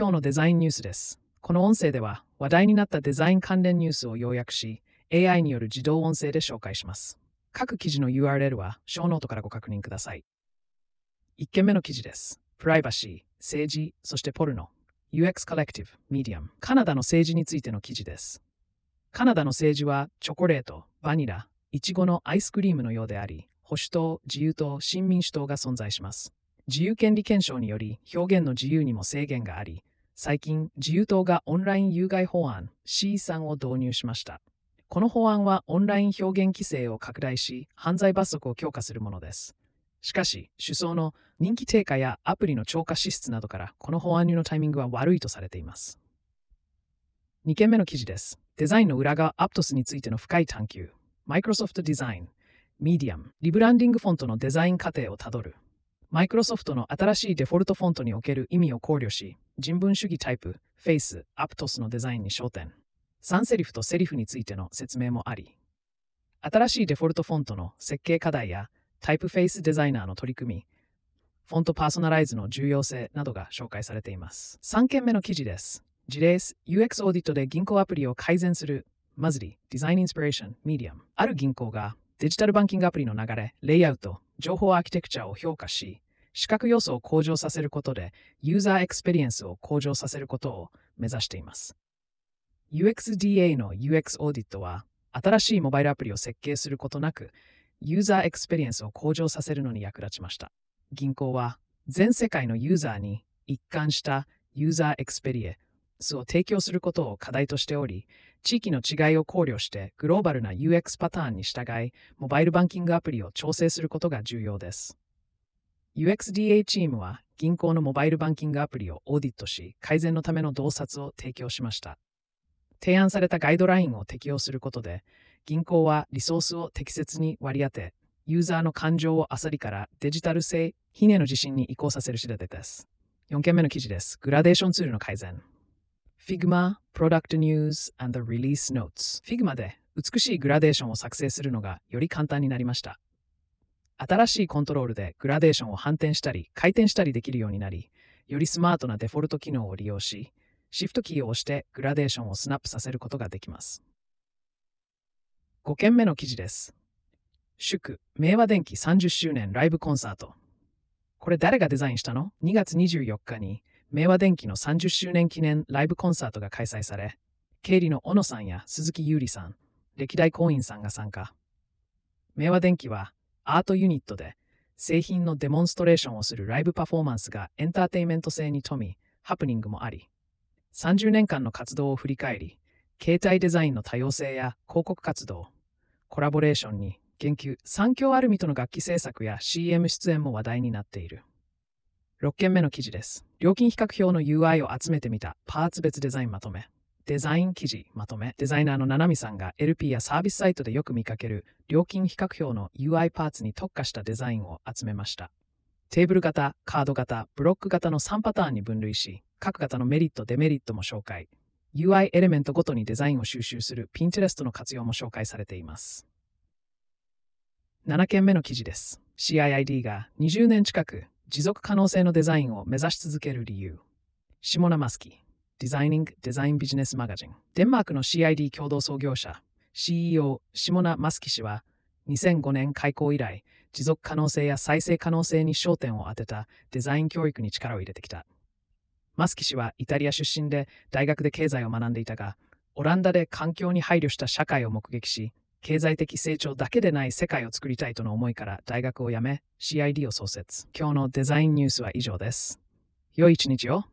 今日のデザインニュースです。この音声では話題になったデザイン関連ニュースを要約し、AI による自動音声で紹介します。各記事の URL はショーノートからご確認ください。1件目の記事です。プライバシー、政治、そしてポルノ、UX コレクティブ、ミディアム、カナダの政治についての記事です。カナダの政治はチョコレート、バニラ、イチゴのアイスクリームのようであり、保守党、自由党、新民主党が存在します。自由権利憲章により表現の自由にも制限があり、最近自由党がオンライン有害法案 C3 を導入しました。この法案はオンライン表現規制を拡大し、犯罪罰則を強化するものです。しかし、首相の人気低下やアプリの超過支出などから、この法案入のタイミングは悪いとされています。2件目の記事です。デザインの裏側アプトスについての深い探求。マイクロソフトデザイン、ミディアム、リブランディングフォントのデザイン過程をたどる。マイクロソフトの新しいデフォルトフォントにおける意味を考慮し、人文主義タイプフェイス、アプトスのデザインに焦点。サンセリフとセリフについての説明もあり、新しいデフォルトフォントの設計課題やタイプフェイスデザイナーの取り組み、フォントパーソナライズの重要性などが紹介されています。3件目の記事です。事例す UX オーディットで銀行アプリを改善するMuzli、デザインインスピレーション、ミディアム。ある銀行がデジタルバンキングアプリの流れ、レイアウト、情報アーキテクチャを評価し、視覚要素を向上させることで、ユーザーエクスペリエンスを向上させることを目指しています。UXDA の UX オーディットは、新しいモバイルアプリを設計することなく、ユーザーエクスペリエンスを向上させるのに役立ちました。銀行は、全世界のユーザーに一貫したユーザーエクスペリエンスを提供することを課題としており、地域の違いを考慮してグローバルな UX パターンに従い、モバイルバンキングアプリを調整することが重要です。UXDA チームは銀行のモバイルバンキングアプリをオーディットし、改善のための洞察を提供しました。提案されたガイドラインを適用することで、銀行はリソースを適切に割り当て、ユーザーの感情を焦りからデジタル製品への自信に移行させる知らせです。4件目の記事です。グラデーションツールの改善。Figma, Product News and the Release Notes。Figma で美しいグラデーションを作成するのがより簡単になりました。新しいコントロールでグラデーションを反転したり回転したりできるようになり、よりスマートなデフォルト機能を利用し、シフトキーを押してグラデーションをスナップさせることができます。5件目の記事です。祝、明和電機30周年ライブコンサート。これ誰がデザインしたの ?2 月24日に明和電機の30周年記念ライブコンサートが開催され、経理の小野さんや鈴木優里さん、歴代行員さんが参加。明和電機はアートユニットで製品のデモンストレーションをするライブパフォーマンスがエンターテインメント性に富み、ハプニングもあり、30年間の活動を振り返り、携帯デザインの多様性や広告活動、コラボレーションに言及、三強アルミとの楽器制作や CM 出演も話題になっている。6件目の記事です。料金比較表の UI を集めてみたパーツ別デザインまとめ。デザイン記事まとめ。デザイナーの七海さんが LP やサービスサイトでよく見かける料金比較表の UI パーツに特化したデザインを集めました。テーブル型、カード型、ブロック型の3パターンに分類し、各型のメリット、デメリットも紹介。UI エレメントごとにデザインを収集する Pinterest の活用も紹介されています。7件目の記事です。CIID が20年近く持続可能性のデザインを目指し続ける理由。下名マスキ、Designing Design Business Magazine。デンマークの CID 共同創業者、CEO 下名マスキ氏は2005年開校以来、持続可能性や再生可能性に焦点を当てたデザイン教育に力を入れてきた。マスキ氏はイタリア出身で大学で経済を学んでいたが、オランダで環境に配慮した社会を目撃し、経済的成長だけでない世界を作りたいとの思いから大学を辞め CID を創設。今日のデザインニュースは以上です。良い一日を。